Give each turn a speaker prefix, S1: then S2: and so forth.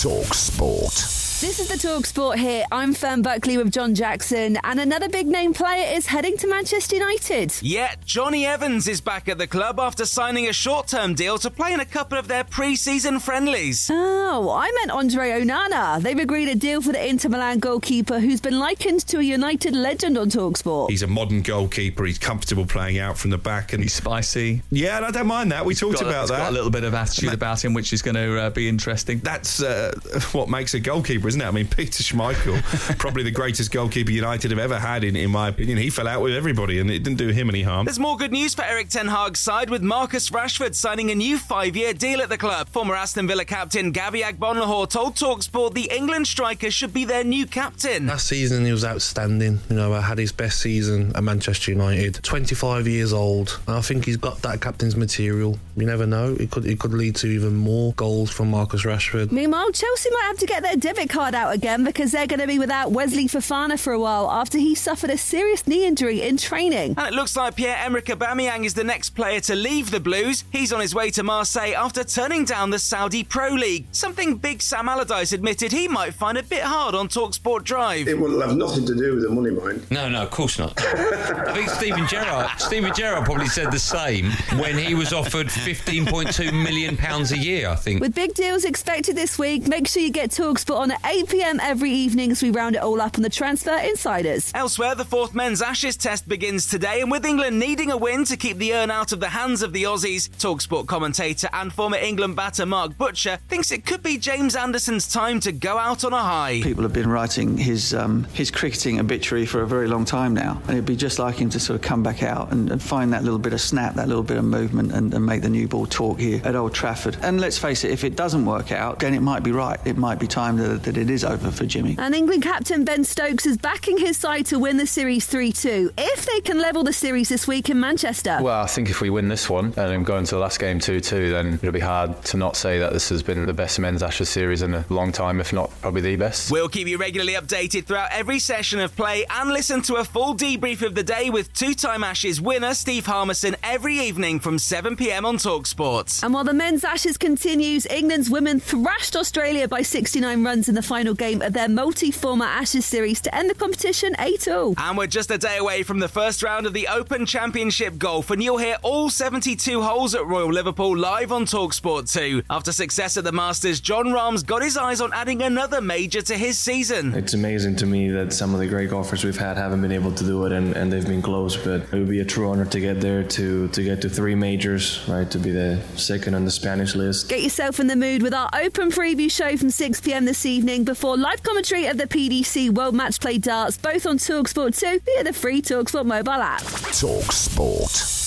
S1: Talk Sport.
S2: This is the Talk Sport Hit. I'm Fern Buckley with John Jackson, and another big name player is heading to Manchester United.
S3: Yeah, Jonny Evans is back at the club after signing a short term deal to play in a couple of their pre season friendlies.
S2: Oh, I meant Andre Onana. They've agreed a deal for the Inter Milan goalkeeper who's been likened to a United legend on Talk Sport.
S4: He's a modern goalkeeper. He's comfortable playing out from the back, and
S5: He's spicy.
S4: yeah, and I don't mind that. We talked
S5: Got-
S4: about
S5: he's
S4: that.
S5: Got a little bit of attitude about him, which is going to uh, be interesting.
S4: That's uh, what makes a goalkeeper, isn't it? I mean, Peter Schmeichel, probably the greatest goalkeeper United have ever had, in, in my opinion. He fell out with everybody, and it didn't do him any harm.
S3: There's more good news for Erik Ten Hag's side with Marcus Rashford signing a new five year deal at the club. Former Aston Villa captain Gabby Agbonlahor told Talksport the England striker should be their new captain.
S6: Last season he was outstanding. You know, I had his best season at Manchester United. 25 years old. And I think he's got that captain's material. You never know. It could it could lead to even more goals from Marcus Rashford.
S2: Meanwhile, Chelsea might have to get their debit card out again because they're going to be without Wesley Fofana for a while after he suffered a serious knee injury in training.
S3: And it looks like Pierre-Emerick Aubameyang is the next player to leave the Blues. He's on his way to Marseille after turning down the Saudi Pro League. Something big Sam Allardyce admitted he might find a bit hard on Talksport Drive.
S7: It will have nothing to do with the money, mind.
S8: No, no, of course not. I think Steven Gerrard, Steven Gerrard probably said the same when he was offered 15.2 million pounds a year. I think.
S2: With big deals expected this week, make sure you get Talksport on at 8 pm every evening as we round it all up on the Transfer Insiders.
S3: Elsewhere, the fourth men's Ashes test begins today, and with England needing a win to keep the urn out of the hands of the Aussies, Talksport commentator and former England batter Mark Butcher thinks it could be James Anderson's time to go out on a high.
S9: People have been writing his um, his cricketing obituary for a very long time now, and it'd be just like him to sort of come back out and, and find that little bit of snap, that little bit of movement, and, and make the new ball talk here at Old Trafford. And let's face it, if it doesn't work out, then it might be right. It might be time that, that it is over for Jimmy.
S2: And England captain Ben Stokes is backing his side to win the series 3 2 if they can level the series this week in Manchester.
S10: Well, I think if we win this one and then go into the last game 2 2, then it'll be hard to not say that this has been the best men's Ashes series in a long time, if not probably the best.
S3: We'll keep you regularly updated throughout every session of play and listen to a full debrief of the day with two time Ashes winner Steve Harmison every evening from 7pm on Talksport.
S2: And while the men's Ashes continues, England's women thrashed Australia by 69 runs in the final game of their multi format Ashes series to end the competition 8 0.
S3: And we're just a day away from the first round of the Open Championship Golf, and you'll hear all 72 holes at Royal Liverpool live on Talksport 2. After success at the Masters, Jon Rahm's got his eyes on adding another major to his season.
S11: It's amazing to me that some of the great golfers we've had haven't been able to do it and, and they've been close, but it would be a true honor to get there, to, to get to three majors, right, to be the second on the Spanish list.
S2: Get yourself in the mood with our open preview show from 6 pm this evening before live commentary of the PDC World Match Play Darts, both on Talksport 2 via the free Talksport mobile app.
S1: Talk Sport.